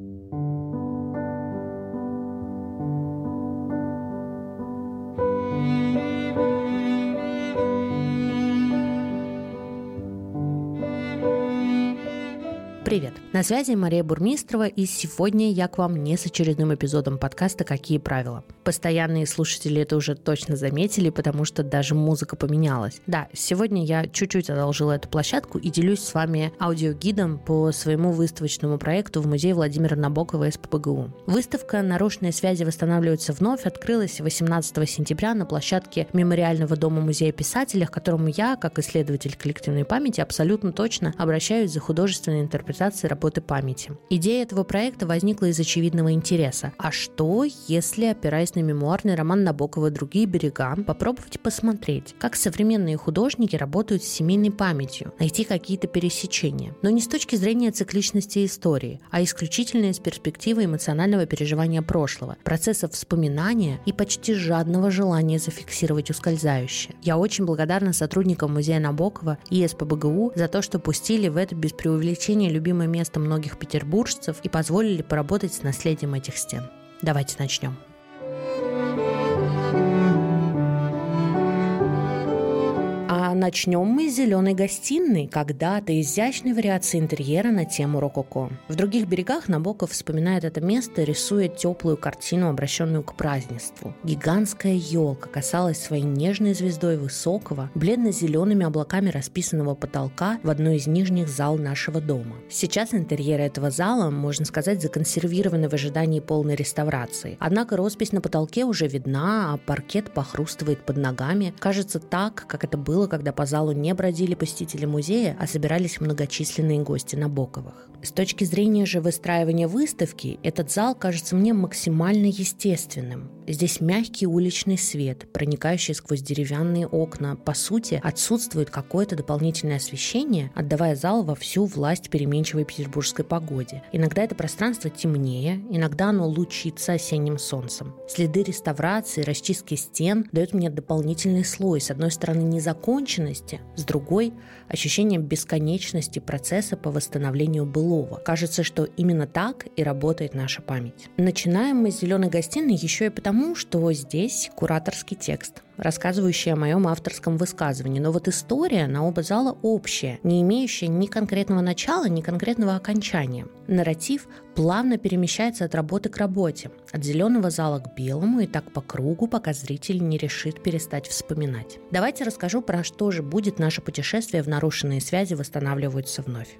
Thank you. Привет! На связи Мария Бурмистрова, и сегодня я к вам не с очередным эпизодом подкаста «Какие правила?». Постоянные слушатели это уже точно заметили, потому что даже музыка поменялась. Да, сегодня я чуть-чуть одолжила эту площадку и делюсь с вами аудиогидом по своему выставочному проекту в музее Владимира Набокова СПБГУ. Выставка «Нарушенные связи восстанавливаются вновь» открылась 18 сентября на площадке Мемориального дома музея писателя, к которому я, как исследователь коллективной памяти, абсолютно точно обращаюсь за художественной интерпретацией работы памяти. Идея этого проекта возникла из очевидного интереса. А что, если, опираясь на мемуарный роман Набокова другие берега, попробовать посмотреть, как современные художники работают с семейной памятью, найти какие-то пересечения. Но не с точки зрения цикличности истории, а исключительно из перспективы эмоционального переживания прошлого, процесса вспоминания и почти жадного желания зафиксировать ускользающее. Я очень благодарна сотрудникам музея Набокова и СПБГУ за то, что пустили в это без преувеличения любимое место место многих петербуржцев и позволили поработать с наследием этих стен. Давайте начнем. Начнем мы с зеленой гостиной, когда-то изящной вариации интерьера на тему рококо. В других берегах Набоков вспоминает это место, рисуя теплую картину, обращенную к празднеству. Гигантская елка касалась своей нежной звездой высокого, бледно-зелеными облаками расписанного потолка в одной из нижних зал нашего дома. Сейчас интерьеры этого зала, можно сказать, законсервированы в ожидании полной реставрации. Однако роспись на потолке уже видна, а паркет похрустывает под ногами. Кажется так, как это было, когда когда по залу не бродили посетители музея, а собирались многочисленные гости Набоковых. С точки зрения же выстраивания выставки, этот зал кажется мне максимально естественным. Здесь мягкий уличный свет, проникающий сквозь деревянные окна. По сути, отсутствует какое-то дополнительное освещение, отдавая зал во всю власть переменчивой петербургской погоде. Иногда это пространство темнее, иногда оно лучится осенним солнцем. Следы реставрации, расчистки стен дают мне дополнительный слой, с одной стороны, незаконченный, законченности, с другой – ощущение бесконечности процесса по восстановлению былого. Кажется, что именно так и работает наша память. Начинаем мы с «Зеленой гостиной» еще и потому, что здесь кураторский текст – рассказывающая о моем авторском высказывании. Но вот история на оба зала общая, не имеющая ни конкретного начала, ни конкретного окончания. Нарратив плавно перемещается от работы к работе, от зеленого зала к белому и так по кругу, пока зритель не решит перестать вспоминать. Давайте расскажу, про что же будет наше путешествие в нарушенные связи восстанавливаются вновь.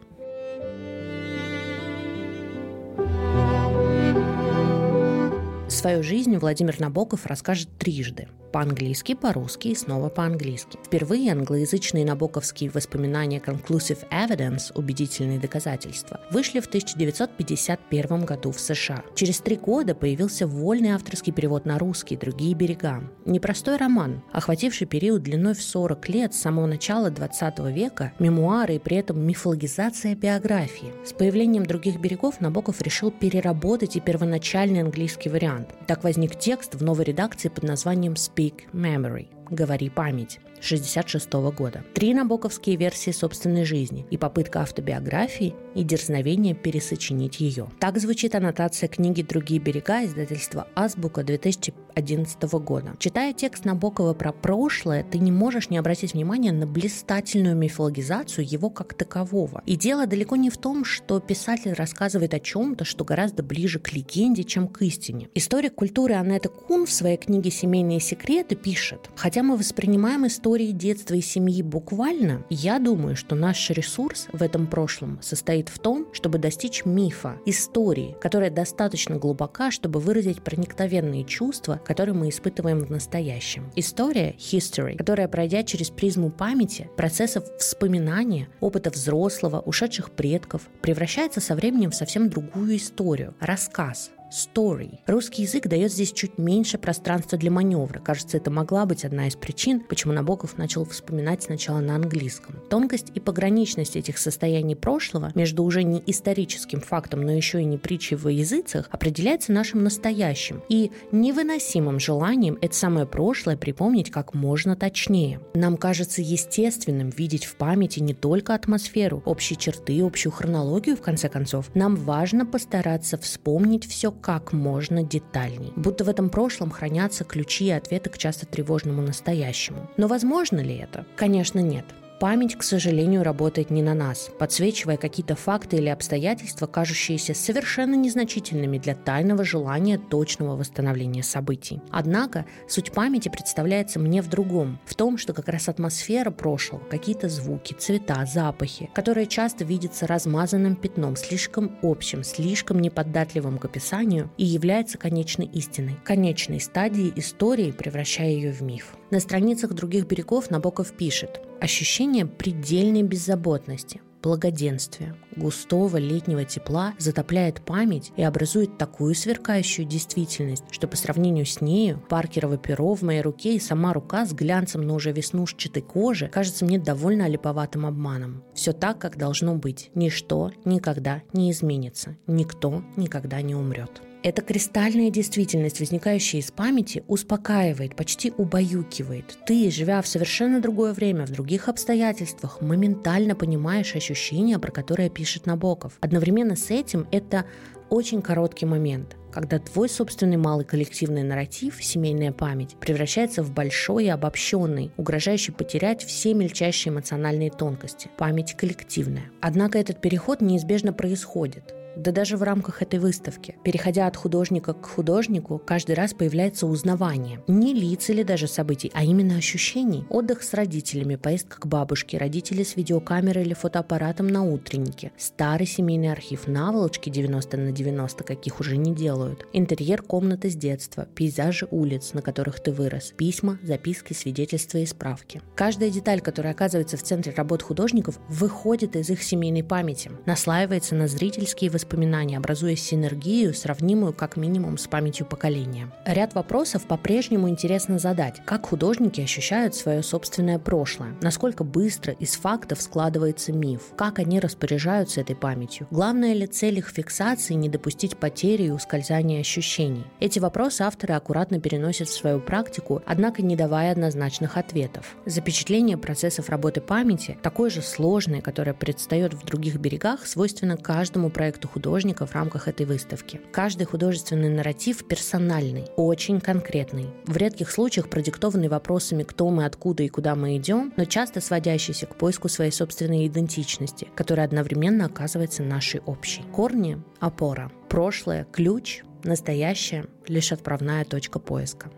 Свою жизнь Владимир Набоков расскажет трижды. По-английски, по-русски и снова по-английски. Впервые англоязычные набоковские воспоминания Conclusive Evidence – убедительные доказательства – вышли в 1951 году в США. Через три года появился вольный авторский перевод на русский «Другие берега». Непростой роман, охвативший период длиной в 40 лет с самого начала 20 века, мемуары и при этом мифологизация биографии. С появлением «Других берегов» Набоков решил переработать и первоначальный английский вариант. Так возник текст в новой редакции под названием «Speak Memory» – «Говори память». 1966 года. Три набоковские версии собственной жизни и попытка автобиографии и дерзновение пересочинить ее. Так звучит аннотация книги «Другие берега» издательства «Азбука» 2011 года. Читая текст Набокова про прошлое, ты не можешь не обратить внимания на блистательную мифологизацию его как такового. И дело далеко не в том, что писатель рассказывает о чем-то, что гораздо ближе к легенде, чем к истине. Историк культуры Анетта Кун в своей книге «Семейные секреты» пишет, хотя мы воспринимаем историю истории детства и семьи буквально, я думаю, что наш ресурс в этом прошлом состоит в том, чтобы достичь мифа, истории, которая достаточно глубока, чтобы выразить проникновенные чувства, которые мы испытываем в настоящем. История – history, которая, пройдя через призму памяти, процессов вспоминания, опыта взрослого, ушедших предков, превращается со временем в совсем другую историю – рассказ, story. Русский язык дает здесь чуть меньше пространства для маневра. Кажется, это могла быть одна из причин, почему Набоков начал вспоминать сначала на английском. Тонкость и пограничность этих состояний прошлого между уже не историческим фактом, но еще и не притчей во языцах определяется нашим настоящим и невыносимым желанием это самое прошлое припомнить как можно точнее. Нам кажется естественным видеть в памяти не только атмосферу, общие черты, общую хронологию, в конце концов. Нам важно постараться вспомнить все как можно детальней. Будто в этом прошлом хранятся ключи и ответы к часто тревожному настоящему. Но возможно ли это? Конечно, нет. Память, к сожалению, работает не на нас, подсвечивая какие-то факты или обстоятельства, кажущиеся совершенно незначительными для тайного желания точного восстановления событий. Однако суть памяти представляется мне в другом, в том, что как раз атмосфера прошлого, какие-то звуки, цвета, запахи, которые часто видятся размазанным пятном, слишком общим, слишком неподатливым к описанию и является конечной истиной, конечной стадией истории, превращая ее в миф. На страницах других берегов Набоков пишет Ощущение предельной беззаботности, благоденствия, густого летнего тепла затопляет память и образует такую сверкающую действительность, что по сравнению с нею паркерово перо в моей руке и сама рука с глянцем на уже веснушчатой коже кажется мне довольно олиповатым обманом. Все так, как должно быть. Ничто никогда не изменится. Никто никогда не умрет. Эта кристальная действительность, возникающая из памяти, успокаивает, почти убаюкивает. Ты, живя в совершенно другое время, в других обстоятельствах, моментально понимаешь ощущения, про которые пишет Набоков. Одновременно с этим это очень короткий момент, когда твой собственный малый коллективный нарратив, семейная память, превращается в большой и обобщенный, угрожающий потерять все мельчайшие эмоциональные тонкости. Память коллективная. Однако этот переход неизбежно происходит да даже в рамках этой выставки. Переходя от художника к художнику, каждый раз появляется узнавание. Не лиц или даже событий, а именно ощущений. Отдых с родителями, поездка к бабушке, родители с видеокамерой или фотоаппаратом на утреннике, старый семейный архив, наволочки 90 на 90, каких уже не делают, интерьер комнаты с детства, пейзажи улиц, на которых ты вырос, письма, записки, свидетельства и справки. Каждая деталь, которая оказывается в центре работ художников, выходит из их семейной памяти, наслаивается на зрительские воспоминаний, образуя синергию, сравнимую как минимум с памятью поколения. Ряд вопросов по-прежнему интересно задать. Как художники ощущают свое собственное прошлое? Насколько быстро из фактов складывается миф? Как они распоряжаются этой памятью? Главная ли цель их фиксации не допустить потери и ускользания ощущений? Эти вопросы авторы аккуратно переносят в свою практику, однако не давая однозначных ответов. Запечатление процессов работы памяти, такое же сложное, которое предстает в других берегах, свойственно каждому проекту художника в рамках этой выставки. Каждый художественный нарратив персональный, очень конкретный. В редких случаях продиктованный вопросами, кто мы, откуда и куда мы идем, но часто сводящийся к поиску своей собственной идентичности, которая одновременно оказывается нашей общей. Корни – опора, прошлое – ключ, настоящее – лишь отправная точка поиска.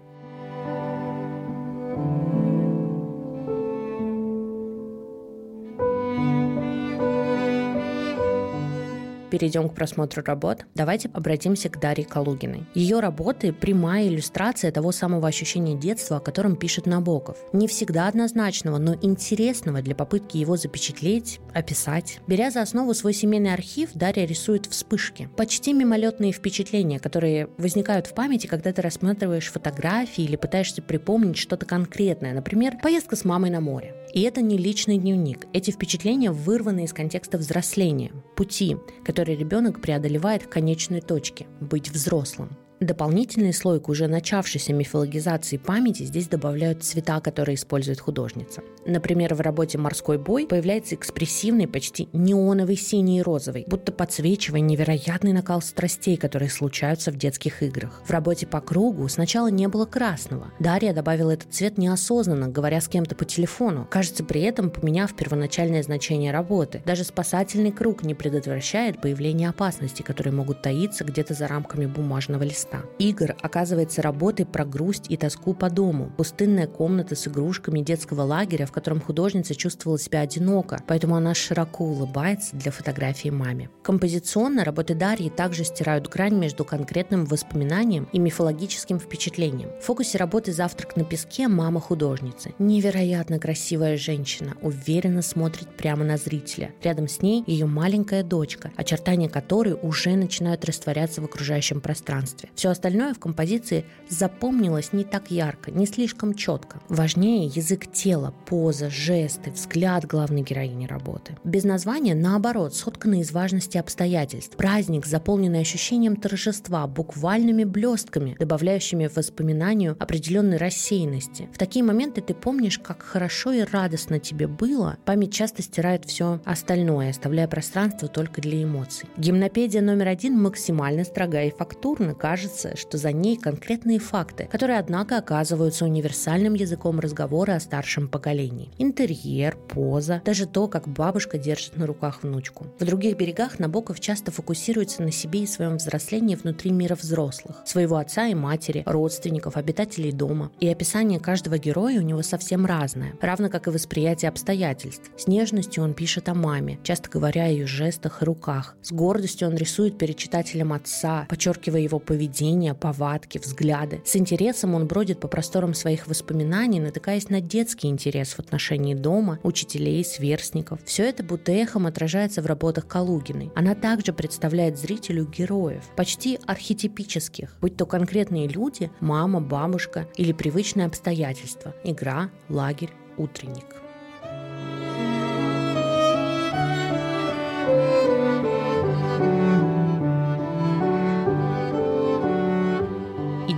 Перейдем к просмотру работ, давайте обратимся к Дарье Калугиной. Ее работы – прямая иллюстрация того самого ощущения детства, о котором пишет Набоков. Не всегда однозначного, но интересного для попытки его запечатлеть, описать. Беря за основу свой семейный архив, Дарья рисует вспышки. Почти мимолетные впечатления, которые возникают в памяти, когда ты рассматриваешь фотографии или пытаешься припомнить что-то конкретное. Например, поездка с мамой на море. И это не личный дневник. Эти впечатления вырваны из контекста взросления, пути, который ребенок преодолевает к конечной точке – быть взрослым. Дополнительный слой к уже начавшейся мифологизации памяти здесь добавляют цвета, которые использует художница. Например, в работе «Морской бой» появляется экспрессивный, почти неоновый синий и розовый, будто подсвечивая невероятный накал страстей, которые случаются в детских играх. В работе «По кругу» сначала не было красного. Дарья добавила этот цвет неосознанно, говоря с кем-то по телефону, кажется, при этом поменяв первоначальное значение работы. Даже спасательный круг не предотвращает появление опасностей, которые могут таиться где-то за рамками бумажного листа моста. Игр оказывается работой про грусть и тоску по дому. Пустынная комната с игрушками детского лагеря, в котором художница чувствовала себя одиноко, поэтому она широко улыбается для фотографии маме. Композиционно работы Дарьи также стирают грань между конкретным воспоминанием и мифологическим впечатлением. В фокусе работы «Завтрак на песке» мама художницы. Невероятно красивая женщина, уверенно смотрит прямо на зрителя. Рядом с ней ее маленькая дочка, очертания которой уже начинают растворяться в окружающем пространстве. Все остальное в композиции запомнилось не так ярко, не слишком четко. Важнее язык тела, поза, жесты, взгляд главной героини работы. Без названия, наоборот, сотканы из важности обстоятельств. Праздник, заполненный ощущением торжества, буквальными блестками, добавляющими воспоминанию определенной рассеянности. В такие моменты ты помнишь, как хорошо и радостно тебе было. Память часто стирает все остальное, оставляя пространство только для эмоций. Гимнопедия номер один максимально строга и фактурна. Кажется, что за ней конкретные факты, которые, однако, оказываются универсальным языком разговора о старшем поколении. Интерьер, поза, даже то, как бабушка держит на руках внучку. В других берегах Набоков часто фокусируется на себе и своем взрослении внутри мира взрослых, своего отца и матери, родственников, обитателей дома. И описание каждого героя у него совсем разное, равно как и восприятие обстоятельств. С нежностью он пишет о маме, часто говоря о ее жестах и руках. С гордостью он рисует перед читателем отца, подчеркивая его поведение, повадки, взгляды. С интересом он бродит по просторам своих воспоминаний, натыкаясь на детский интерес в отношении дома, учителей, сверстников. Все это будто эхом отражается в работах Калугиной. Она также представляет зрителю героев, почти архетипических, будь то конкретные люди, мама, бабушка или привычные обстоятельства, игра, лагерь, утренник.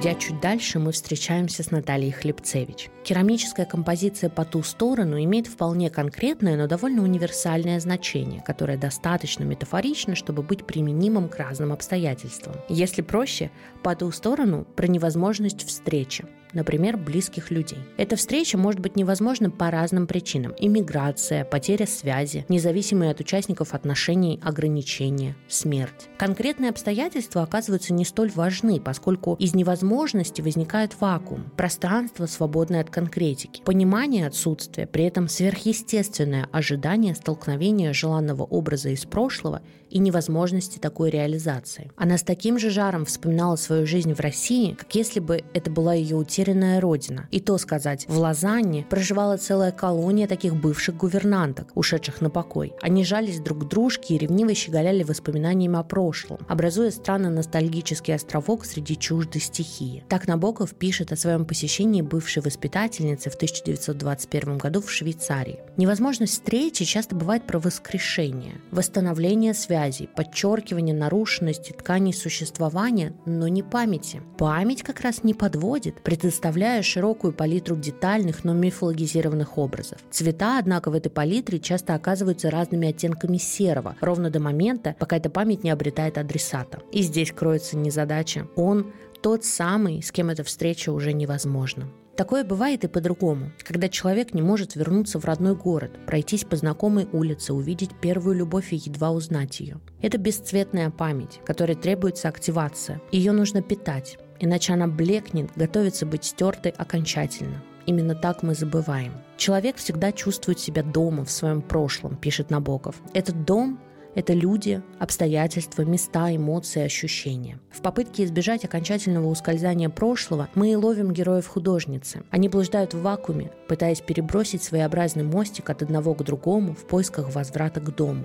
Идя чуть дальше, мы встречаемся с Натальей Хлебцевич. Керамическая композиция «По ту сторону» имеет вполне конкретное, но довольно универсальное значение, которое достаточно метафорично, чтобы быть применимым к разным обстоятельствам. Если проще, «По ту сторону» про невозможность встречи например, близких людей. Эта встреча может быть невозможна по разным причинам. Иммиграция, потеря связи, независимые от участников отношений ограничения, смерть. Конкретные обстоятельства оказываются не столь важны, поскольку из невозможности возникает вакуум, пространство, свободное от конкретики, понимание отсутствия, при этом сверхъестественное ожидание столкновения желанного образа из прошлого и невозможности такой реализации. Она с таким же жаром вспоминала свою жизнь в России, как если бы это была ее утерянная родина. И то сказать, в Лозанне проживала целая колония таких бывших гувернанток, ушедших на покой. Они жались друг к дружке и ревниво щеголяли воспоминаниями о прошлом, образуя странно ностальгический островок среди чуждой стихии. Так Набоков пишет о своем посещении бывшей воспитательницы в 1921 году в Швейцарии. Невозможность встречи часто бывает про воскрешение, восстановление связей, подчеркивание нарушенности тканей существования, но не памяти. Память как раз не подводит, предоставляя широкую палитру детальных, но мифологизированных образов. Цвета, однако, в этой палитре часто оказываются разными оттенками серого, ровно до момента, пока эта память не обретает адресата. И здесь кроется незадача. Он тот самый, с кем эта встреча уже невозможна. Такое бывает и по-другому, когда человек не может вернуться в родной город, пройтись по знакомой улице, увидеть первую любовь и едва узнать ее. Это бесцветная память, которой требуется активация. Ее нужно питать, иначе она блекнет, готовится быть стертой окончательно. Именно так мы забываем. Человек всегда чувствует себя дома в своем прошлом, пишет Набоков. Этот дом это люди, обстоятельства, места, эмоции, ощущения. В попытке избежать окончательного ускользания прошлого мы и ловим героев художницы. Они блуждают в вакууме, пытаясь перебросить своеобразный мостик от одного к другому в поисках возврата к дому.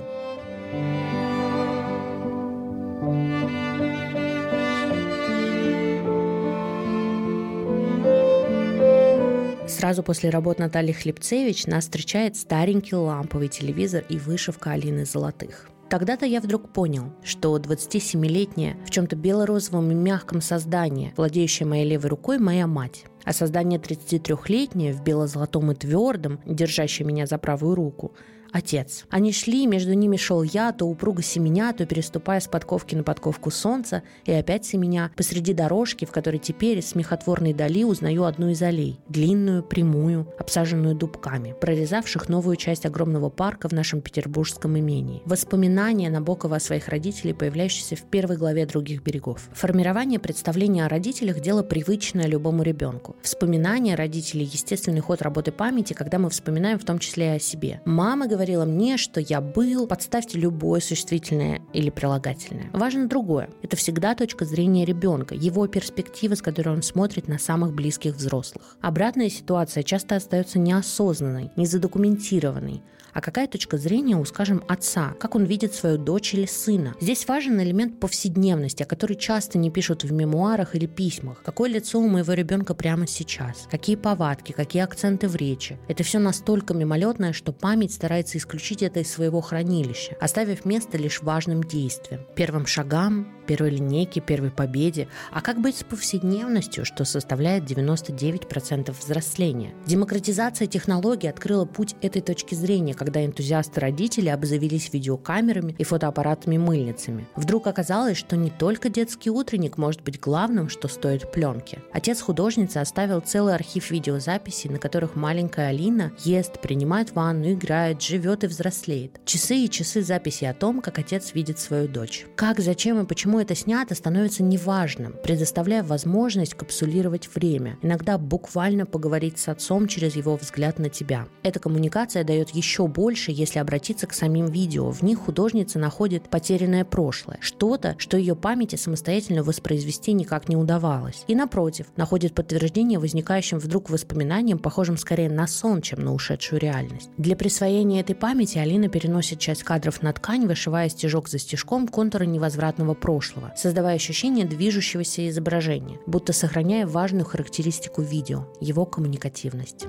Сразу после работ Натальи Хлебцевич нас встречает старенький ламповый телевизор и вышивка Алины Золотых. Тогда-то я вдруг понял, что 27-летняя, в чем-то бело-розовом и мягком создании, владеющая моей левой рукой, моя мать. А создание 33-летнее в бело-золотом и твердом, держащее меня за правую руку, отец. Они шли, между ними шел я, то упруго семеня, то переступая с подковки на подковку солнца, и опять семеня, посреди дорожки, в которой теперь с смехотворной дали узнаю одну из аллей, длинную, прямую, обсаженную дубками, прорезавших новую часть огромного парка в нашем петербургском имении. Воспоминания Набокова о своих родителей, появляющиеся в первой главе «Других берегов». Формирование представления о родителях – дело привычное любому ребенку. Вспоминания родителей – естественный ход работы памяти, когда мы вспоминаем в том числе и о себе. Мама говорила мне, что я был, подставьте любое существительное или прилагательное. Важно другое. Это всегда точка зрения ребенка, его перспектива, с которой он смотрит на самых близких взрослых. Обратная ситуация часто остается неосознанной, незадокументированной. А какая точка зрения у, скажем, отца? Как он видит свою дочь или сына? Здесь важен элемент повседневности, о которой часто не пишут в мемуарах или письмах. Какое лицо у моего ребенка прямо сейчас? Какие повадки, какие акценты в речи? Это все настолько мимолетное, что память старается исключить это из своего хранилища, оставив место лишь важным действиям, первым шагам, первой линейке, первой победе. А как быть с повседневностью, что составляет 99% взросления? Демократизация технологий открыла путь этой точки зрения, когда энтузиасты-родители обзавелись видеокамерами и фотоаппаратами-мыльницами. Вдруг оказалось, что не только детский утренник может быть главным, что стоит пленки. Отец художницы оставил целый архив видеозаписей, на которых маленькая Алина ест, принимает ванну, играет, живет и взрослеет. Часы и часы записи о том, как отец видит свою дочь. Как, зачем и почему это снято, становится неважным, предоставляя возможность капсулировать время, иногда буквально поговорить с отцом через его взгляд на тебя. Эта коммуникация дает еще больше, если обратиться к самим видео. В них художница находит потерянное прошлое, что-то, что ее памяти самостоятельно воспроизвести никак не удавалось. И напротив, находит подтверждение возникающим вдруг воспоминаниям, похожим скорее на сон, чем на ушедшую реальность. Для присвоения этой памяти Алина переносит часть кадров на ткань, вышивая стежок за стежком контуры невозвратного прошлого создавая ощущение движущегося изображения, будто сохраняя важную характеристику видео – его коммуникативность.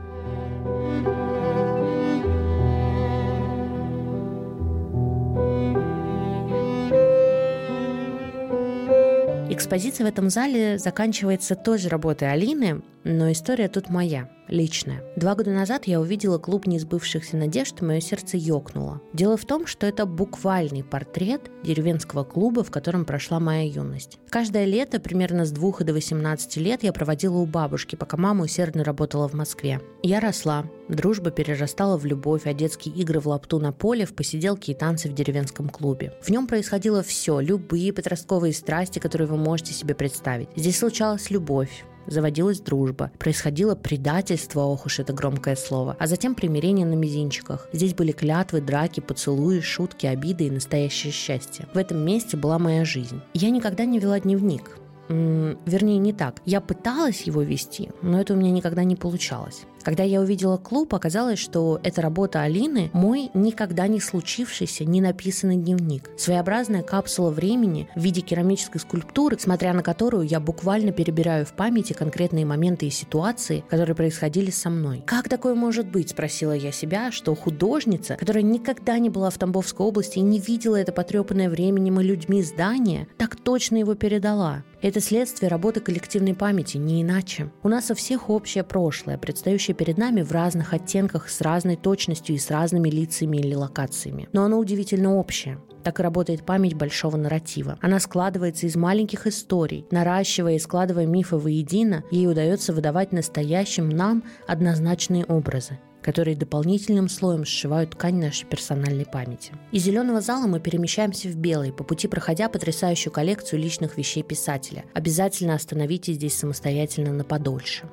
Экспозиция в этом зале заканчивается той же работой Алины, но история тут моя – личное. Два года назад я увидела клуб несбывшихся надежд, и мое сердце ёкнуло. Дело в том, что это буквальный портрет деревенского клуба, в котором прошла моя юность. Каждое лето, примерно с двух до 18 лет, я проводила у бабушки, пока мама усердно работала в Москве. Я росла, дружба перерастала в любовь, а детские игры в лапту на поле, в посиделки и танцы в деревенском клубе. В нем происходило все, любые подростковые страсти, которые вы можете себе представить. Здесь случалась любовь, заводилась дружба, происходило предательство, ох уж это громкое слово, а затем примирение на мизинчиках. Здесь были клятвы, драки, поцелуи, шутки, обиды и настоящее счастье. В этом месте была моя жизнь. Я никогда не вела дневник. Вернее, не так. Я пыталась его вести, но это у меня никогда не получалось. Когда я увидела клуб, оказалось, что эта работа Алины – мой никогда не случившийся, не написанный дневник. Своеобразная капсула времени в виде керамической скульптуры, смотря на которую я буквально перебираю в памяти конкретные моменты и ситуации, которые происходили со мной. «Как такое может быть?» – спросила я себя, что художница, которая никогда не была в Тамбовской области и не видела это потрепанное временем и людьми здание, так точно его передала. Это следствие работы коллективной памяти, не иначе. У нас у всех общее прошлое, предстающее лежащее перед нами в разных оттенках, с разной точностью и с разными лицами или локациями. Но оно удивительно общее. Так и работает память большого нарратива. Она складывается из маленьких историй. Наращивая и складывая мифы воедино, ей удается выдавать настоящим нам однозначные образы которые дополнительным слоем сшивают ткань нашей персональной памяти. Из зеленого зала мы перемещаемся в белый, по пути проходя потрясающую коллекцию личных вещей писателя. Обязательно остановитесь здесь самостоятельно на подольше.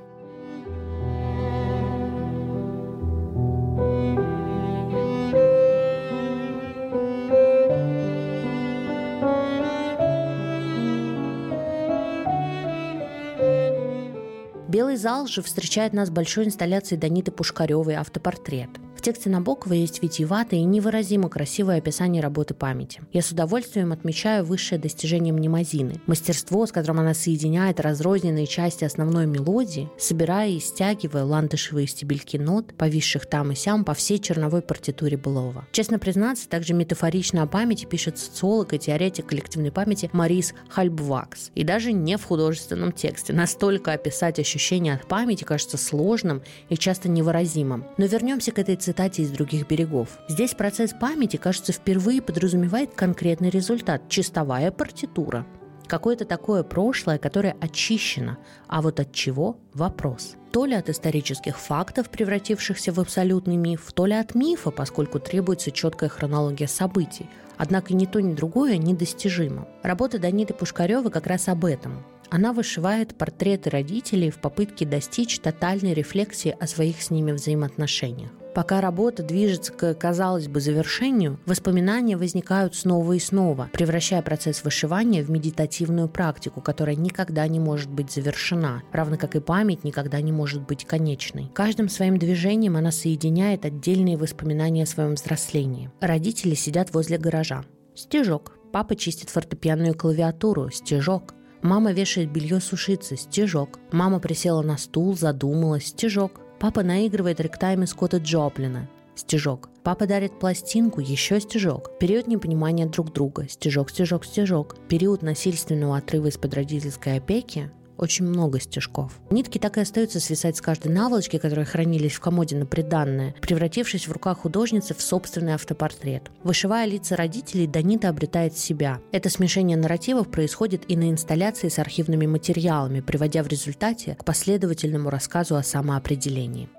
Белый зал же встречает нас большой инсталляцией Даниты Пушкаревой «Автопортрет». Тексте Набокова есть витиеватое и невыразимо красивое описание работы памяти. Я с удовольствием отмечаю высшее достижение мнемозины. Мастерство, с которым она соединяет разрозненные части основной мелодии, собирая и стягивая ландышевые стебельки нот, повисших там и сям по всей черновой партитуре былого. Честно признаться, также метафорично о памяти пишет социолог и теоретик коллективной памяти Марис Хальбвакс. И даже не в художественном тексте. Настолько описать ощущение от памяти кажется сложным и часто невыразимым. Но вернемся к этой цитате результате из других берегов. Здесь процесс памяти, кажется, впервые подразумевает конкретный результат – чистовая партитура. Какое-то такое прошлое, которое очищено, а вот от чего – вопрос. То ли от исторических фактов, превратившихся в абсолютный миф, то ли от мифа, поскольку требуется четкая хронология событий. Однако ни то, ни другое недостижимо. Работа Даниты Пушкаревой как раз об этом. Она вышивает портреты родителей в попытке достичь тотальной рефлексии о своих с ними взаимоотношениях. Пока работа движется к, казалось бы, завершению, воспоминания возникают снова и снова, превращая процесс вышивания в медитативную практику, которая никогда не может быть завершена, равно как и память никогда не может быть конечной. Каждым своим движением она соединяет отдельные воспоминания о своем взрослении. Родители сидят возле гаража. Стежок. Папа чистит фортепианную клавиатуру. Стежок. Мама вешает белье сушиться. Стежок. Мама присела на стул, задумалась. Стежок. Папа наигрывает ректайме Скотта Джоплина. Стежок. Папа дарит пластинку, еще стежок. Период непонимания друг друга. Стежок, стежок, стежок. Период насильственного отрыва из-под родительской опеки очень много стежков. Нитки так и остаются свисать с каждой наволочки, которые хранились в комоде на приданное, превратившись в руках художницы в собственный автопортрет. Вышивая лица родителей, Данита обретает себя. Это смешение нарративов происходит и на инсталляции с архивными материалами, приводя в результате к последовательному рассказу о самоопределении.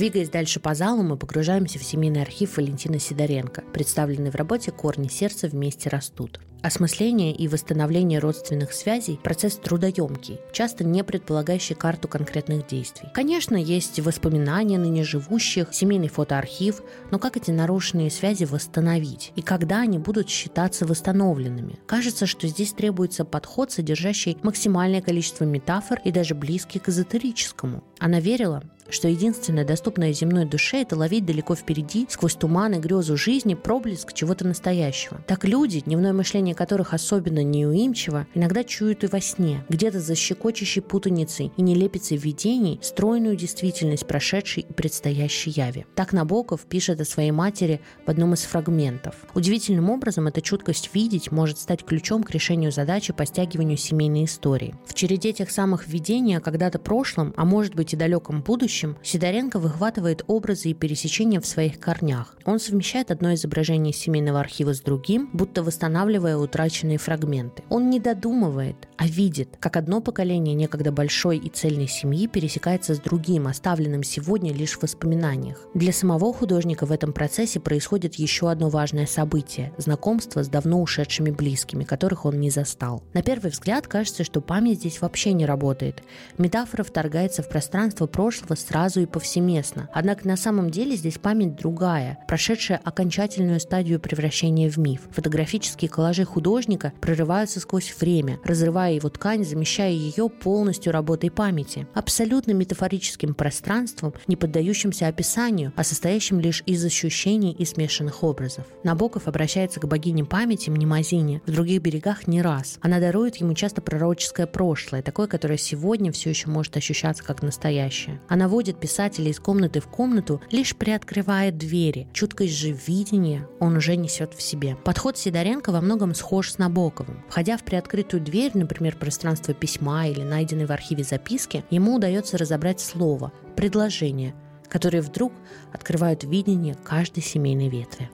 Двигаясь дальше по залу, мы погружаемся в семейный архив Валентина Сидоренко, представленный в работе «Корни сердца вместе растут». Осмысление и восстановление родственных связей – процесс трудоемкий, часто не предполагающий карту конкретных действий. Конечно, есть воспоминания ныне живущих, семейный фотоархив, но как эти нарушенные связи восстановить? И когда они будут считаться восстановленными? Кажется, что здесь требуется подход, содержащий максимальное количество метафор и даже близкий к эзотерическому. Она верила, что единственное доступное земной душе – это ловить далеко впереди, сквозь туман и грезу жизни, проблеск чего-то настоящего. Так люди, дневное мышление которых особенно неуимчиво, иногда чуют и во сне, где-то за щекочущей путаницей и нелепицей видений, стройную действительность прошедшей и предстоящей яви. Так Набоков пишет о своей матери в одном из фрагментов. Удивительным образом эта чуткость видеть может стать ключом к решению задачи по стягиванию семейной истории. В череде тех самых видений о когда-то прошлом, а может быть и далеком будущем, Сидоренко выхватывает образы и пересечения в своих корнях. Он совмещает одно изображение семейного архива с другим, будто восстанавливая утраченные фрагменты. Он не додумывает, а видит, как одно поколение некогда большой и цельной семьи пересекается с другим, оставленным сегодня лишь в воспоминаниях. Для самого художника в этом процессе происходит еще одно важное событие – знакомство с давно ушедшими близкими, которых он не застал. На первый взгляд кажется, что память здесь вообще не работает. Метафора вторгается в пространство прошлого сразу и повсеместно. Однако на самом деле здесь память другая, прошедшая окончательную стадию превращения в миф. Фотографические коллажи художника прорываются сквозь время, разрывая его ткань, замещая ее полностью работой памяти. Абсолютно метафорическим пространством, не поддающимся описанию, а состоящим лишь из ощущений и смешанных образов. Набоков обращается к богине памяти Мнемозине в других берегах не раз. Она дарует ему часто пророческое прошлое, такое, которое сегодня все еще может ощущаться как настоящее. Она водит писателя из комнаты в комнату, лишь приоткрывая двери. Чуткость же видения он уже несет в себе. Подход Сидоренко во многом схож с Набоковым. Входя в приоткрытую дверь, например, пространство письма или найденной в архиве записки, ему удается разобрать слово, предложение, которые вдруг открывают видение каждой семейной ветви.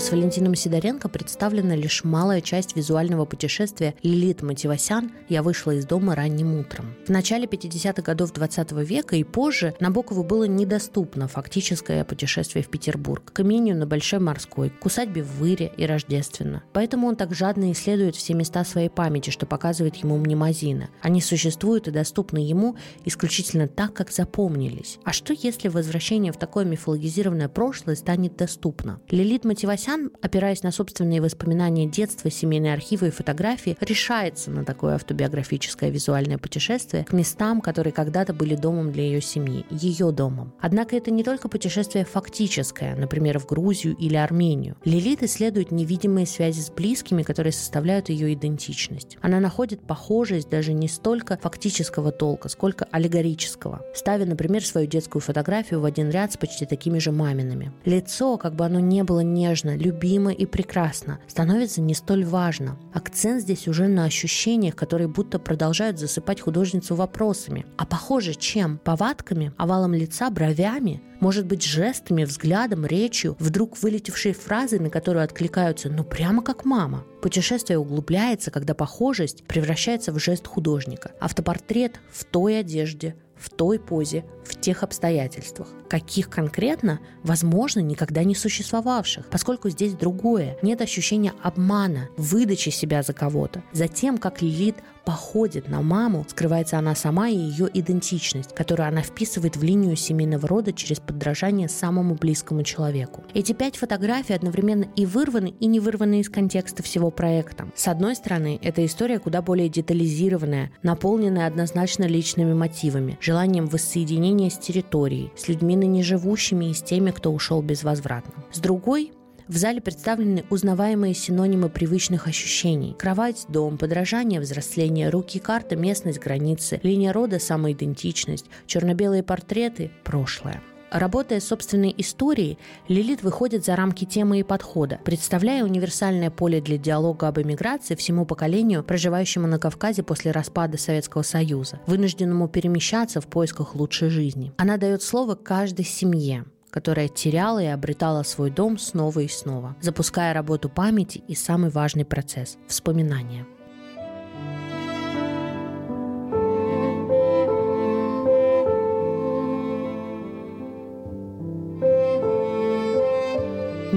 С Валентином Сидоренко представлена лишь малая часть визуального путешествия Лилит Мативасян «Я вышла из дома ранним утром». В начале 50-х годов 20 века и позже Набокову было недоступно фактическое путешествие в Петербург, к имению на Большой Морской, к усадьбе в Выре и Рождественно. Поэтому он так жадно исследует все места своей памяти, что показывает ему мнемозина. Они существуют и доступны ему исключительно так, как запомнились. А что если возвращение в такое мифологизированное прошлое станет доступно? Лилит Мотивасян Мавросян, опираясь на собственные воспоминания детства, семейные архивы и фотографии, решается на такое автобиографическое визуальное путешествие к местам, которые когда-то были домом для ее семьи, ее домом. Однако это не только путешествие фактическое, например, в Грузию или Армению. Лилит исследует невидимые связи с близкими, которые составляют ее идентичность. Она находит похожесть даже не столько фактического толка, сколько аллегорического, ставя, например, свою детскую фотографию в один ряд с почти такими же мамиными. Лицо, как бы оно ни было нежно, любимо и прекрасно, становится не столь важно. Акцент здесь уже на ощущениях, которые будто продолжают засыпать художницу вопросами. А похоже чем? Повадками? Овалом лица? Бровями? Может быть, жестами, взглядом, речью, вдруг вылетевшей фразой, на которую откликаются «ну прямо как мама». Путешествие углубляется, когда похожесть превращается в жест художника. Автопортрет в той одежде, в той позе, в тех обстоятельствах. Каких конкретно, возможно, никогда не существовавших, поскольку здесь другое. Нет ощущения обмана, выдачи себя за кого-то. Затем, как Лилит походит на маму, скрывается она сама и ее идентичность, которую она вписывает в линию семейного рода через подражание самому близкому человеку. Эти пять фотографий одновременно и вырваны, и не вырваны из контекста всего проекта. С одной стороны, эта история куда более детализированная, наполненная однозначно личными мотивами, желанием воссоединения с территорией, с людьми ныне живущими и с теми, кто ушел безвозвратно. С другой, в зале представлены узнаваемые синонимы привычных ощущений. Кровать, дом, подражание, взросление, руки, карта, местность, границы, линия рода, самоидентичность, черно-белые портреты, прошлое. Работая с собственной историей, Лилит выходит за рамки темы и подхода, представляя универсальное поле для диалога об эмиграции всему поколению, проживающему на Кавказе после распада Советского Союза, вынужденному перемещаться в поисках лучшей жизни. Она дает слово каждой семье, которая теряла и обретала свой дом снова и снова, запуская работу памяти и самый важный процесс – вспоминания.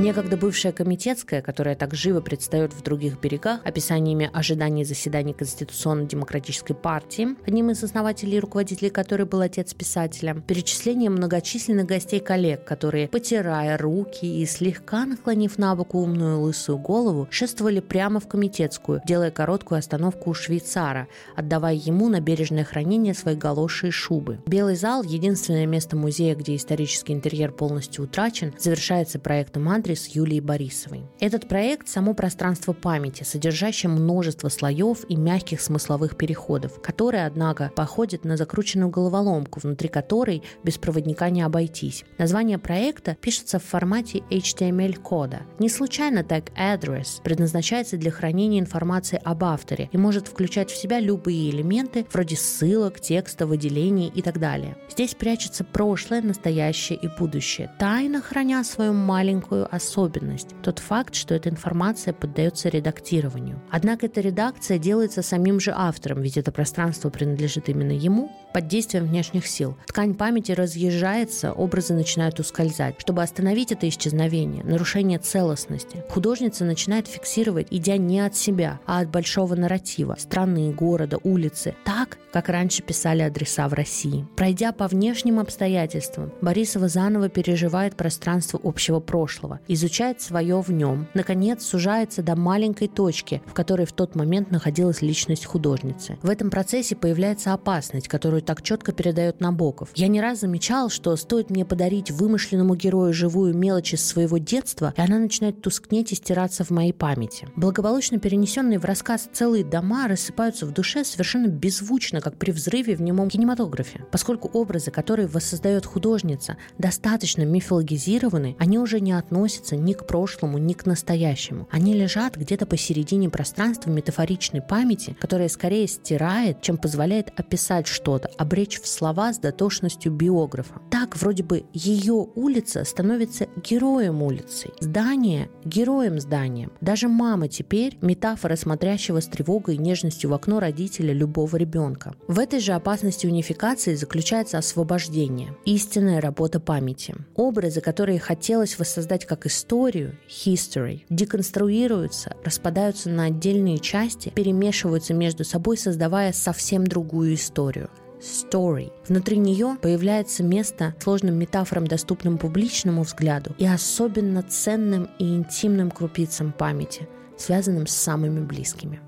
Некогда бывшая комитетская, которая так живо предстает в других берегах, описаниями ожиданий заседаний Конституционно-демократической партии, одним из основателей и руководителей которой был отец писателя, перечислением многочисленных гостей коллег, которые, потирая руки и слегка наклонив на бок умную лысую голову, шествовали прямо в комитетскую, делая короткую остановку у швейцара, отдавая ему на бережное хранение свои галоши и шубы. Белый зал, единственное место музея, где исторический интерьер полностью утрачен, завершается проектом адрес с Юлией Борисовой. Этот проект – само пространство памяти, содержащее множество слоев и мягких смысловых переходов, которые, однако, походят на закрученную головоломку, внутри которой без проводника не обойтись. Название проекта пишется в формате HTML-кода. Не случайно tag address предназначается для хранения информации об авторе и может включать в себя любые элементы, вроде ссылок, текста, выделений и так далее. Здесь прячется прошлое, настоящее и будущее, тайно храня свою маленькую особенность – тот факт, что эта информация поддается редактированию. Однако эта редакция делается самим же автором, ведь это пространство принадлежит именно ему, под действием внешних сил. Ткань памяти разъезжается, образы начинают ускользать. Чтобы остановить это исчезновение, нарушение целостности, художница начинает фиксировать, идя не от себя, а от большого нарратива, страны, города, улицы, так, как раньше писали адреса в России. Пройдя по внешним обстоятельствам, Борисова заново переживает пространство общего прошлого, изучает свое в нем, наконец сужается до маленькой точки, в которой в тот момент находилась личность художницы. В этом процессе появляется опасность, которую так четко передает Набоков. Я не раз замечал, что стоит мне подарить вымышленному герою живую мелочь из своего детства, и она начинает тускнеть и стираться в моей памяти. Благополучно перенесенные в рассказ целые дома рассыпаются в душе совершенно беззвучно, как при взрыве в немом кинематографе. Поскольку образы, которые воссоздает художница, достаточно мифологизированы, они уже не относятся ни к прошлому, ни к настоящему. Они лежат где-то посередине пространства метафоричной памяти, которая скорее стирает, чем позволяет описать что-то, обречь в слова с дотошностью биографа. Так, вроде бы, ее улица становится героем улицы, здание – героем зданием. Даже мама теперь – метафора смотрящего с тревогой и нежностью в окно родителя любого ребенка. В этой же опасности унификации заключается освобождение, истинная работа памяти. Образы, которые хотелось воссоздать как историю, history, деконструируются, распадаются на отдельные части, перемешиваются между собой, создавая совсем другую историю – story. Внутри нее появляется место сложным метафорам, доступным публичному взгляду, и особенно ценным и интимным крупицам памяти, связанным с самыми близкими.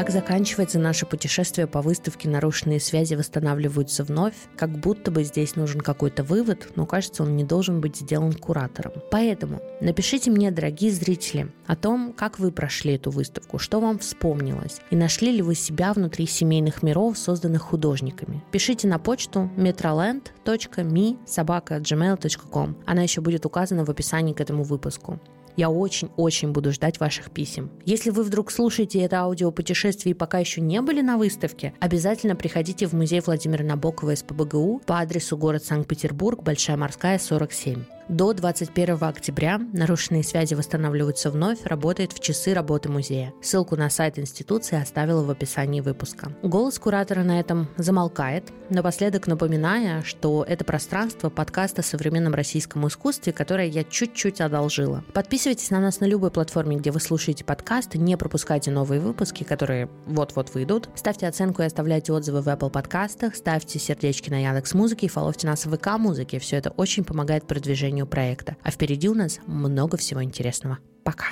Так заканчивается наше путешествие по выставке «Нарушенные связи восстанавливаются вновь», как будто бы здесь нужен какой-то вывод, но кажется, он не должен быть сделан куратором. Поэтому напишите мне, дорогие зрители, о том, как вы прошли эту выставку, что вам вспомнилось, и нашли ли вы себя внутри семейных миров, созданных художниками. Пишите на почту metroland.me собака gmail.com. Она еще будет указана в описании к этому выпуску. Я очень-очень буду ждать ваших писем. Если вы вдруг слушаете это аудиопутешествие и пока еще не были на выставке, обязательно приходите в музей Владимира Набокова СПБГУ по адресу город Санкт-Петербург, Большая Морская, 47. До 21 октября нарушенные связи восстанавливаются вновь, работает в часы работы музея. Ссылку на сайт институции оставила в описании выпуска. Голос куратора на этом замолкает, напоследок напоминая, что это пространство подкаста о современном российском искусстве, которое я чуть-чуть одолжила. Подписывайтесь на нас на любой платформе, где вы слушаете подкасты, не пропускайте новые выпуски, которые вот-вот выйдут. Ставьте оценку и оставляйте отзывы в Apple подкастах, ставьте сердечки на Яндекс Музыке и фоловьте нас в ВК Музыке. Все это очень помогает продвижению продвижению проекта. А впереди у нас много всего интересного. Пока!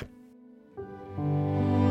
thank you